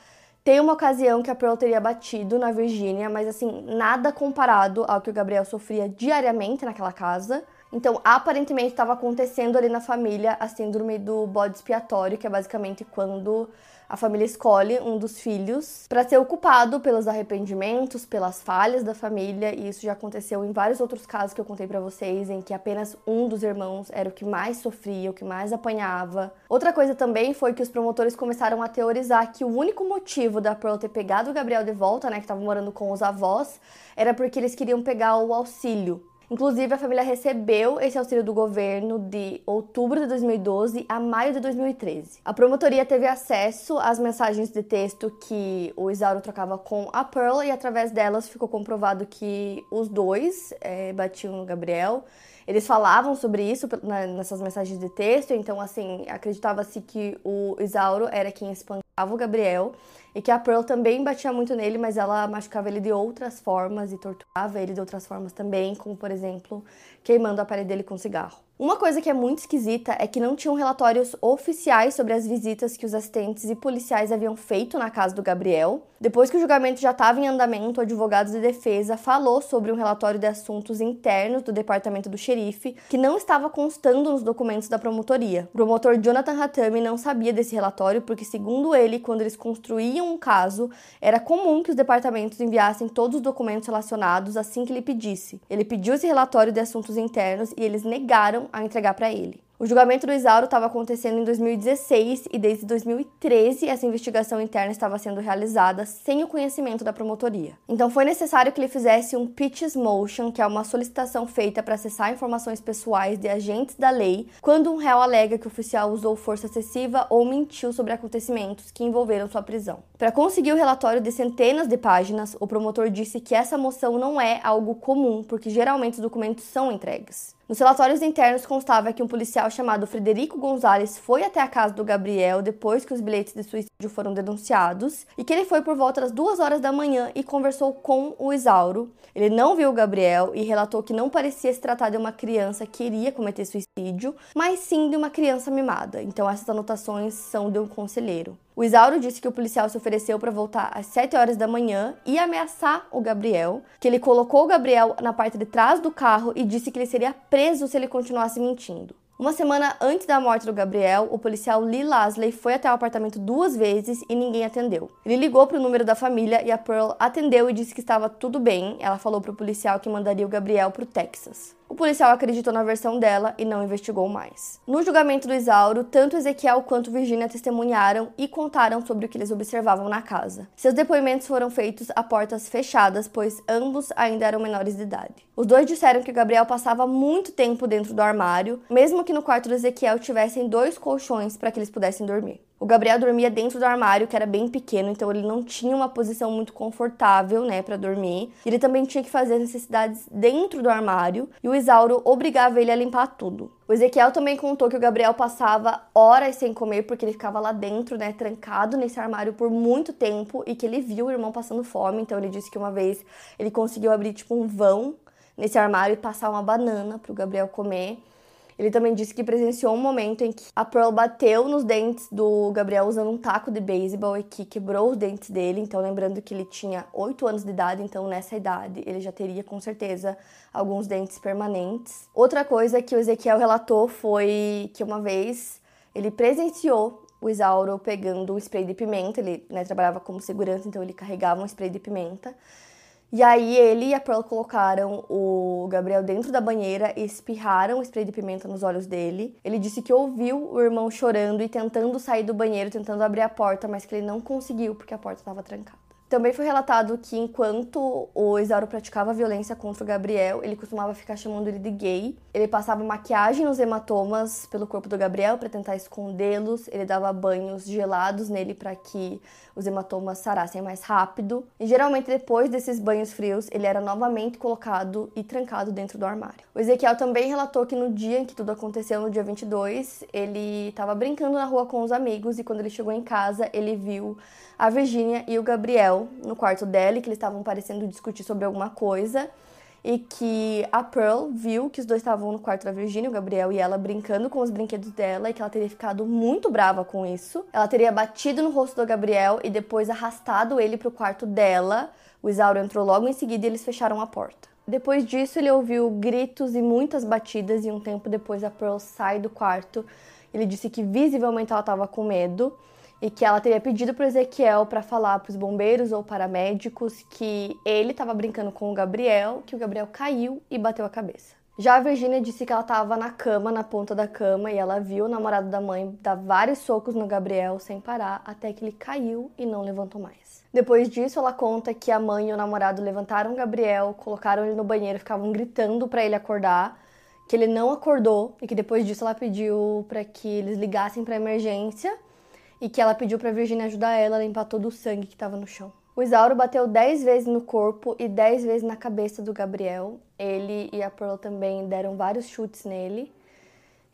Tem uma ocasião que a Pearl teria batido na Virginia, mas assim, nada comparado ao que o Gabriel sofria diariamente naquela casa. Então, aparentemente estava acontecendo ali na família a síndrome do bode expiatório, que é basicamente quando a família escolhe um dos filhos para ser ocupado pelos arrependimentos, pelas falhas da família, e isso já aconteceu em vários outros casos que eu contei para vocês, em que apenas um dos irmãos era o que mais sofria, o que mais apanhava. Outra coisa também foi que os promotores começaram a teorizar que o único motivo da Pearl ter pegado o Gabriel de volta, né, que estava morando com os avós, era porque eles queriam pegar o auxílio. Inclusive, a família recebeu esse auxílio do governo de outubro de 2012 a maio de 2013. A promotoria teve acesso às mensagens de texto que o Isauro trocava com a Pearl e, através delas, ficou comprovado que os dois é, batiam no Gabriel. Eles falavam sobre isso nessas mensagens de texto, então, assim, acreditava-se que o Isauro era quem espancava o Gabriel e que a Pearl também batia muito nele, mas ela machucava ele de outras formas e torturava ele de outras formas também, como por exemplo, queimando a parede dele com cigarro. Uma coisa que é muito esquisita é que não tinham relatórios oficiais sobre as visitas que os assistentes e policiais haviam feito na casa do Gabriel. Depois que o julgamento já estava em andamento, o advogado de defesa falou sobre um relatório de assuntos internos do departamento do xerife que não estava constando nos documentos da promotoria. O promotor Jonathan Hatami não sabia desse relatório porque, segundo ele, quando eles construíam um caso, era comum que os departamentos enviassem todos os documentos relacionados assim que ele pedisse. Ele pediu esse relatório de assuntos internos e eles negaram a entregar para ele. O julgamento do Isauro estava acontecendo em 2016 e desde 2013 essa investigação interna estava sendo realizada sem o conhecimento da promotoria. Então foi necessário que ele fizesse um pitches motion, que é uma solicitação feita para acessar informações pessoais de agentes da lei quando um réu alega que o oficial usou força excessiva ou mentiu sobre acontecimentos que envolveram sua prisão. Para conseguir o relatório de centenas de páginas, o promotor disse que essa moção não é algo comum, porque geralmente os documentos são entregues. Nos relatórios internos constava que um policial chamado Frederico Gonzalez foi até a casa do Gabriel depois que os bilhetes de suicídio foram denunciados e que ele foi por volta das duas horas da manhã e conversou com o Isauro. Ele não viu o Gabriel e relatou que não parecia se tratar de uma criança que iria cometer suicídio, mas sim de uma criança mimada. Então essas anotações são de um conselheiro. O Isauro disse que o policial se ofereceu para voltar às 7 horas da manhã e ameaçar o Gabriel, que ele colocou o Gabriel na parte de trás do carro e disse que ele seria preso se ele continuasse mentindo. Uma semana antes da morte do Gabriel, o policial Lee Lasley foi até o apartamento duas vezes e ninguém atendeu. Ele ligou para o número da família e a Pearl atendeu e disse que estava tudo bem. Ela falou para o policial que mandaria o Gabriel para o Texas. O policial acreditou na versão dela e não investigou mais. No julgamento do Isauro, tanto Ezequiel quanto Virginia testemunharam e contaram sobre o que eles observavam na casa. Seus depoimentos foram feitos a portas fechadas, pois ambos ainda eram menores de idade. Os dois disseram que Gabriel passava muito tempo dentro do armário, mesmo que no quarto do Ezequiel tivessem dois colchões para que eles pudessem dormir. O Gabriel dormia dentro do armário, que era bem pequeno, então ele não tinha uma posição muito confortável, né, para dormir. Ele também tinha que fazer as necessidades dentro do armário e o Isauro obrigava ele a limpar tudo. O Ezequiel também contou que o Gabriel passava horas sem comer porque ele ficava lá dentro, né, trancado nesse armário por muito tempo e que ele viu o irmão passando fome, então ele disse que uma vez ele conseguiu abrir tipo um vão nesse armário e passar uma banana para o Gabriel comer. Ele também disse que presenciou um momento em que a Pearl bateu nos dentes do Gabriel usando um taco de beisebol e que quebrou os dentes dele. Então, lembrando que ele tinha 8 anos de idade, então nessa idade ele já teria com certeza alguns dentes permanentes. Outra coisa que o Ezequiel relatou foi que uma vez ele presenciou o Isauro pegando um spray de pimenta. Ele né, trabalhava como segurança, então ele carregava um spray de pimenta. E aí ele e a Pearl colocaram o Gabriel dentro da banheira e espirraram o spray de pimenta nos olhos dele. Ele disse que ouviu o irmão chorando e tentando sair do banheiro, tentando abrir a porta, mas que ele não conseguiu porque a porta estava trancada. Também foi relatado que enquanto o Isauro praticava violência contra o Gabriel, ele costumava ficar chamando ele de gay. Ele passava maquiagem nos hematomas pelo corpo do Gabriel para tentar escondê-los. Ele dava banhos gelados nele para que os hematomas sarassem mais rápido. E geralmente depois desses banhos frios, ele era novamente colocado e trancado dentro do armário. O Ezequiel também relatou que no dia em que tudo aconteceu, no dia 22, ele estava brincando na rua com os amigos e quando ele chegou em casa, ele viu a Virginia e o Gabriel no quarto dela, que eles estavam parecendo discutir sobre alguma coisa. E que a Pearl viu que os dois estavam no quarto da Virginia, o Gabriel e ela, brincando com os brinquedos dela, e que ela teria ficado muito brava com isso. Ela teria batido no rosto do Gabriel e depois arrastado ele para o quarto dela. O Isauro entrou logo em seguida e eles fecharam a porta. Depois disso, ele ouviu gritos e muitas batidas, e um tempo depois a Pearl sai do quarto. Ele disse que visivelmente ela estava com medo e que ela teria pedido para Ezequiel para falar para os bombeiros ou paramédicos que ele estava brincando com o Gabriel, que o Gabriel caiu e bateu a cabeça. Já a Virginia disse que ela estava na cama, na ponta da cama, e ela viu o namorado da mãe dar vários socos no Gabriel sem parar, até que ele caiu e não levantou mais. Depois disso, ela conta que a mãe e o namorado levantaram o Gabriel, colocaram ele no banheiro, ficavam gritando para ele acordar, que ele não acordou e que depois disso ela pediu para que eles ligassem para emergência e que ela pediu para Virginia ajudar ela a limpar todo o sangue que estava no chão. O Isauro bateu 10 vezes no corpo e 10 vezes na cabeça do Gabriel. Ele e a Pearl também deram vários chutes nele.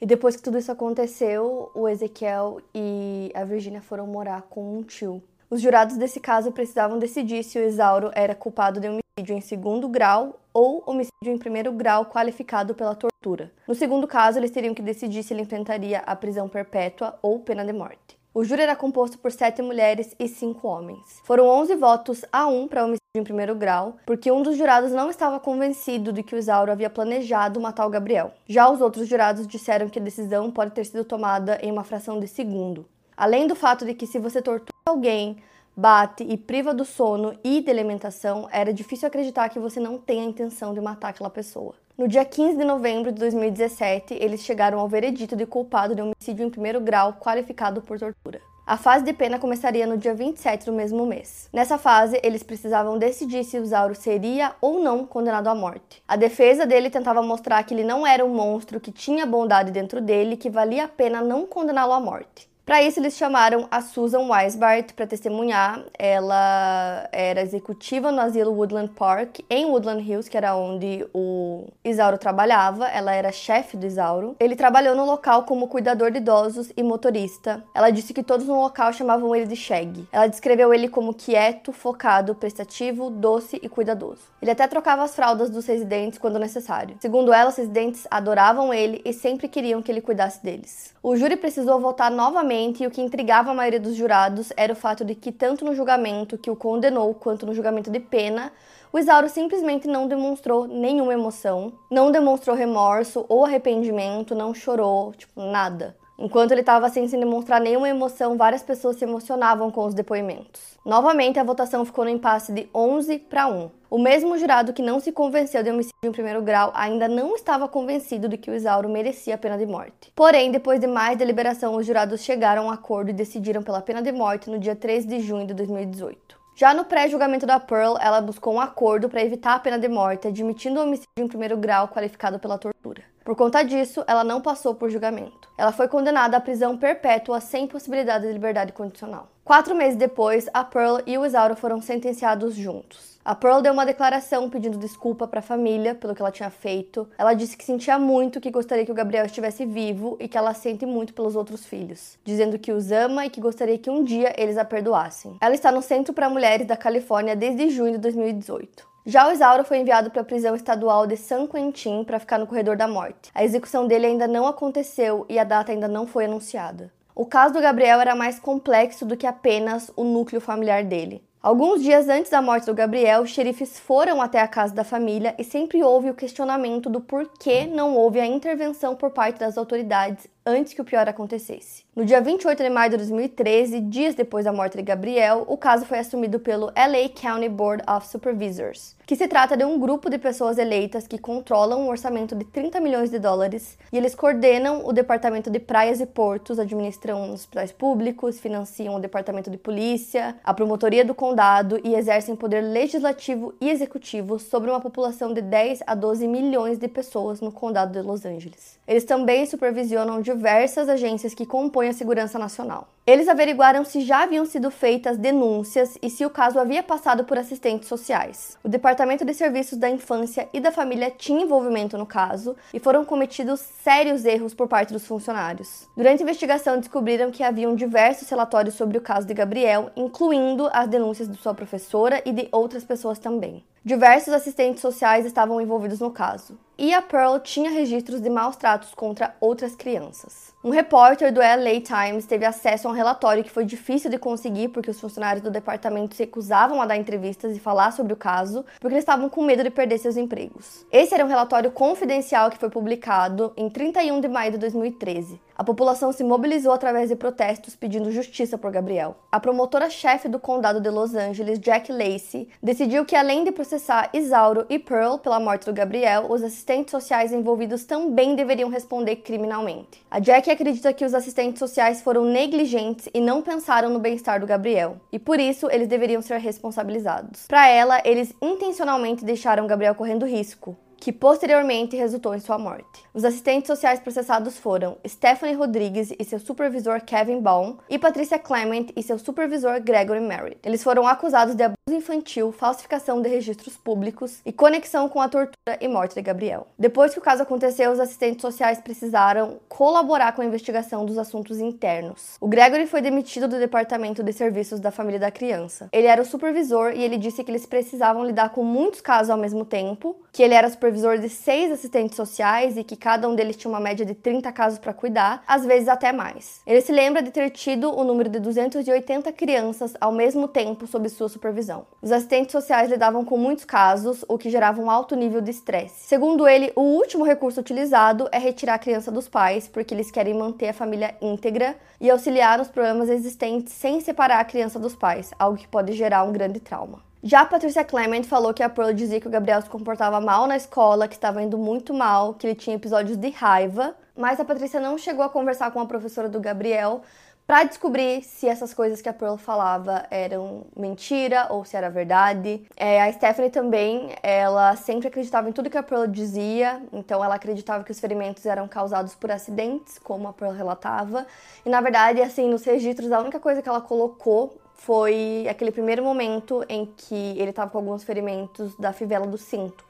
E depois que tudo isso aconteceu, o Ezequiel e a Virginia foram morar com um tio. Os jurados desse caso precisavam decidir se o Isauro era culpado de homicídio em segundo grau ou homicídio em primeiro grau qualificado pela tortura. No segundo caso, eles teriam que decidir se ele enfrentaria a prisão perpétua ou pena de morte. O júri era composto por sete mulheres e cinco homens. Foram 11 votos a um para homicídio em primeiro grau, porque um dos jurados não estava convencido de que o Isauro havia planejado matar o Gabriel. Já os outros jurados disseram que a decisão pode ter sido tomada em uma fração de segundo. Além do fato de que se você tortura alguém, bate e priva do sono e da alimentação, era difícil acreditar que você não tem a intenção de matar aquela pessoa. No dia 15 de novembro de 2017, eles chegaram ao veredito de culpado de homicídio em primeiro grau qualificado por tortura. A fase de pena começaria no dia 27 do mesmo mês. Nessa fase, eles precisavam decidir se o Zauro seria ou não condenado à morte. A defesa dele tentava mostrar que ele não era um monstro, que tinha bondade dentro dele e que valia a pena não condená-lo à morte. Para isso, eles chamaram a Susan Weisbart para testemunhar. Ela era executiva no asilo Woodland Park, em Woodland Hills, que era onde o Isauro trabalhava. Ela era chefe do Isauro. Ele trabalhou no local como cuidador de idosos e motorista. Ela disse que todos no local chamavam ele de Shag. Ela descreveu ele como quieto, focado, prestativo, doce e cuidadoso. Ele até trocava as fraldas dos residentes quando necessário. Segundo ela, os residentes adoravam ele e sempre queriam que ele cuidasse deles. O júri precisou votar novamente e o que intrigava a maioria dos jurados era o fato de que, tanto no julgamento que o condenou quanto no julgamento de pena, o Isauro simplesmente não demonstrou nenhuma emoção, não demonstrou remorso ou arrependimento, não chorou, tipo, nada. Enquanto ele estava assim, sem demonstrar nenhuma emoção, várias pessoas se emocionavam com os depoimentos. Novamente, a votação ficou no impasse de 11 para 1. O mesmo jurado que não se convenceu de homicídio em primeiro grau ainda não estava convencido de que o Isauro merecia a pena de morte. Porém, depois de mais deliberação, os jurados chegaram a um acordo e decidiram pela pena de morte no dia 3 de junho de 2018. Já no pré-julgamento da Pearl, ela buscou um acordo para evitar a pena de morte, admitindo o homicídio em primeiro grau qualificado pela tortura. Por conta disso, ela não passou por julgamento. Ela foi condenada à prisão perpétua sem possibilidade de liberdade condicional. Quatro meses depois, a Pearl e o Isauro foram sentenciados juntos. A Pearl deu uma declaração pedindo desculpa para a família pelo que ela tinha feito. Ela disse que sentia muito, que gostaria que o Gabriel estivesse vivo e que ela sente muito pelos outros filhos, dizendo que os ama e que gostaria que um dia eles a perdoassem. Ela está no Centro para Mulheres da Califórnia desde junho de 2018. Já o Isauro foi enviado para a prisão estadual de San Quentin para ficar no corredor da morte. A execução dele ainda não aconteceu e a data ainda não foi anunciada. O caso do Gabriel era mais complexo do que apenas o núcleo familiar dele. Alguns dias antes da morte do Gabriel, xerifes foram até a casa da família e sempre houve o questionamento do porquê não houve a intervenção por parte das autoridades antes que o pior acontecesse. No dia 28 de maio de 2013, dias depois da morte de Gabriel, o caso foi assumido pelo LA County Board of Supervisors, que se trata de um grupo de pessoas eleitas que controlam um orçamento de 30 milhões de dólares e eles coordenam o departamento de praias e portos, administram hospitais públicos, financiam o departamento de polícia, a promotoria do condado e exercem poder legislativo e executivo sobre uma população de 10 a 12 milhões de pessoas no condado de Los Angeles. Eles também supervisionam diversas agências que compõem a segurança nacional. Eles averiguaram se já haviam sido feitas denúncias e se o caso havia passado por assistentes sociais. O Departamento de Serviços da Infância e da Família tinha envolvimento no caso e foram cometidos sérios erros por parte dos funcionários. Durante a investigação, descobriram que haviam diversos relatórios sobre o caso de Gabriel, incluindo as denúncias de sua professora e de outras pessoas também. Diversos assistentes sociais estavam envolvidos no caso. E a Pearl tinha registros de maus tratos contra outras crianças. Um repórter do LA Times teve acesso a um relatório que foi difícil de conseguir porque os funcionários do departamento se recusavam a dar entrevistas e falar sobre o caso, porque eles estavam com medo de perder seus empregos. Esse era um relatório confidencial que foi publicado em 31 de maio de 2013. A população se mobilizou através de protestos pedindo justiça por Gabriel. A promotora-chefe do condado de Los Angeles, Jack Lacey, decidiu que além de processar Isauro e Pearl pela morte do Gabriel, os assistentes sociais envolvidos também deveriam responder criminalmente. A Jack acredita que os assistentes sociais foram negligentes e não pensaram no bem-estar do Gabriel, e por isso eles deveriam ser responsabilizados. Para ela, eles intencionalmente deixaram Gabriel correndo risco, que posteriormente resultou em sua morte. Os assistentes sociais processados foram Stephanie Rodrigues e seu supervisor Kevin Baum e Patricia Clement e seu supervisor Gregory Merritt. Eles foram acusados de abuso infantil, falsificação de registros públicos e conexão com a tortura e morte de Gabriel. Depois que o caso aconteceu, os assistentes sociais precisaram colaborar com a investigação dos assuntos internos. O Gregory foi demitido do departamento de serviços da família da criança. Ele era o supervisor e ele disse que eles precisavam lidar com muitos casos ao mesmo tempo, que ele era supervisor supervisor de seis assistentes sociais e que cada um deles tinha uma média de 30 casos para cuidar, às vezes até mais. Ele se lembra de ter tido o número de 280 crianças ao mesmo tempo sob sua supervisão. Os assistentes sociais lidavam com muitos casos, o que gerava um alto nível de estresse. Segundo ele, o último recurso utilizado é retirar a criança dos pais, porque eles querem manter a família íntegra e auxiliar nos problemas existentes sem separar a criança dos pais, algo que pode gerar um grande trauma. Já a Patricia Clement falou que a Pearl dizia que o Gabriel se comportava mal na escola, que estava indo muito mal, que ele tinha episódios de raiva, mas a Patrícia não chegou a conversar com a professora do Gabriel para descobrir se essas coisas que a Pearl falava eram mentira ou se era verdade. É, a Stephanie também, ela sempre acreditava em tudo que a Pearl dizia, então ela acreditava que os ferimentos eram causados por acidentes, como a Pearl relatava. E na verdade, assim, nos registros, a única coisa que ela colocou foi aquele primeiro momento em que ele estava com alguns ferimentos da fivela do cinto.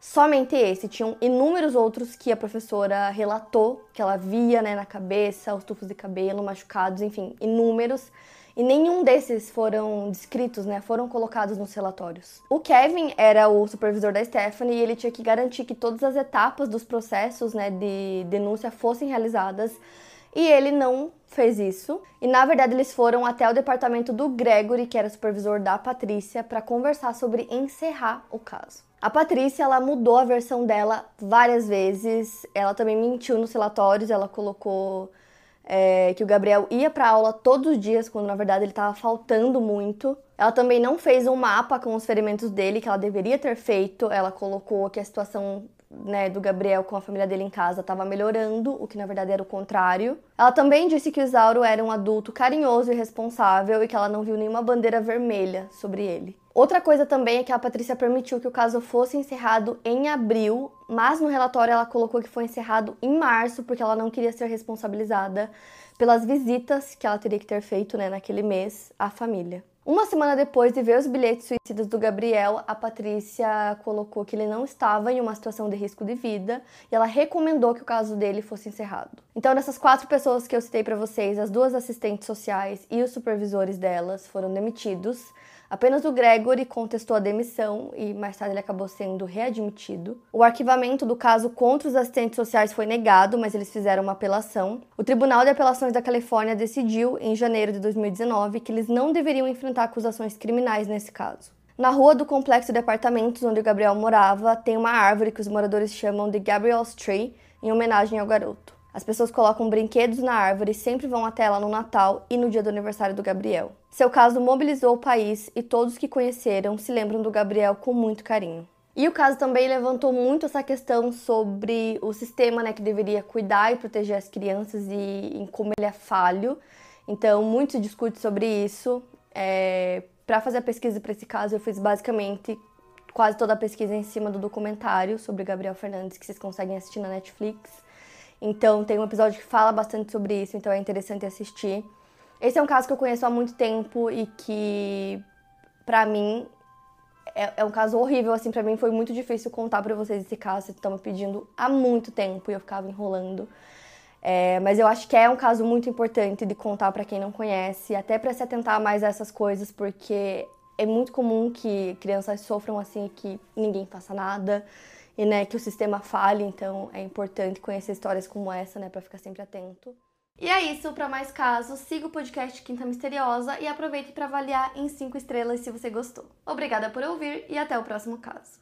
Somente esse, tinham inúmeros outros que a professora relatou que ela via né, na cabeça, os tufos de cabelo machucados, enfim, inúmeros. E nenhum desses foram descritos, né? Foram colocados nos relatórios. O Kevin era o supervisor da Stephanie e ele tinha que garantir que todas as etapas dos processos, né, de denúncia fossem realizadas e ele não fez isso. E na verdade eles foram até o departamento do Gregory, que era supervisor da Patrícia, para conversar sobre encerrar o caso. A Patrícia, ela mudou a versão dela várias vezes. Ela também mentiu nos relatórios, ela colocou é, que o Gabriel ia para aula todos os dias, quando na verdade ele estava faltando muito. Ela também não fez um mapa com os ferimentos dele, que ela deveria ter feito. Ela colocou que a situação né, do Gabriel com a família dele em casa estava melhorando, o que na verdade era o contrário. Ela também disse que o Isauro era um adulto carinhoso e responsável e que ela não viu nenhuma bandeira vermelha sobre ele. Outra coisa também é que a Patrícia permitiu que o caso fosse encerrado em abril, mas no relatório ela colocou que foi encerrado em março porque ela não queria ser responsabilizada pelas visitas que ela teria que ter feito né, naquele mês à família. Uma semana depois de ver os bilhetes suicidas do Gabriel, a Patrícia colocou que ele não estava em uma situação de risco de vida e ela recomendou que o caso dele fosse encerrado. Então, dessas quatro pessoas que eu citei para vocês, as duas assistentes sociais e os supervisores delas foram demitidos. Apenas o Gregory contestou a demissão e mais tarde ele acabou sendo readmitido. O arquivamento do caso contra os assistentes sociais foi negado, mas eles fizeram uma apelação. O Tribunal de Apelações da Califórnia decidiu, em janeiro de 2019, que eles não deveriam enfrentar acusações criminais nesse caso. Na rua do complexo de apartamentos onde o Gabriel morava, tem uma árvore que os moradores chamam de Gabriel's Tree, em homenagem ao garoto. As pessoas colocam brinquedos na árvore e sempre vão até ela no Natal e no dia do aniversário do Gabriel. Seu caso mobilizou o país e todos que conheceram se lembram do Gabriel com muito carinho. E o caso também levantou muito essa questão sobre o sistema né, que deveria cuidar e proteger as crianças e em como ele é falho. Então, muito se discute sobre isso. É, para fazer a pesquisa para esse caso, eu fiz basicamente quase toda a pesquisa em cima do documentário sobre Gabriel Fernandes que vocês conseguem assistir na Netflix. Então tem um episódio que fala bastante sobre isso, então é interessante assistir. Esse é um caso que eu conheço há muito tempo e que, para mim, é, é, um caso horrível, assim, para mim foi muito difícil contar para vocês esse caso, vocês estão me pedindo há muito tempo e eu ficava enrolando. É, mas eu acho que é um caso muito importante de contar para quem não conhece, até para se atentar mais a essas coisas, porque é muito comum que crianças sofram assim e que ninguém faça nada e né, que o sistema fale, então é importante conhecer histórias como essa, né, para ficar sempre atento. E é isso, para mais casos, siga o podcast Quinta Misteriosa e aproveite para avaliar em 5 estrelas se você gostou. Obrigada por ouvir e até o próximo caso.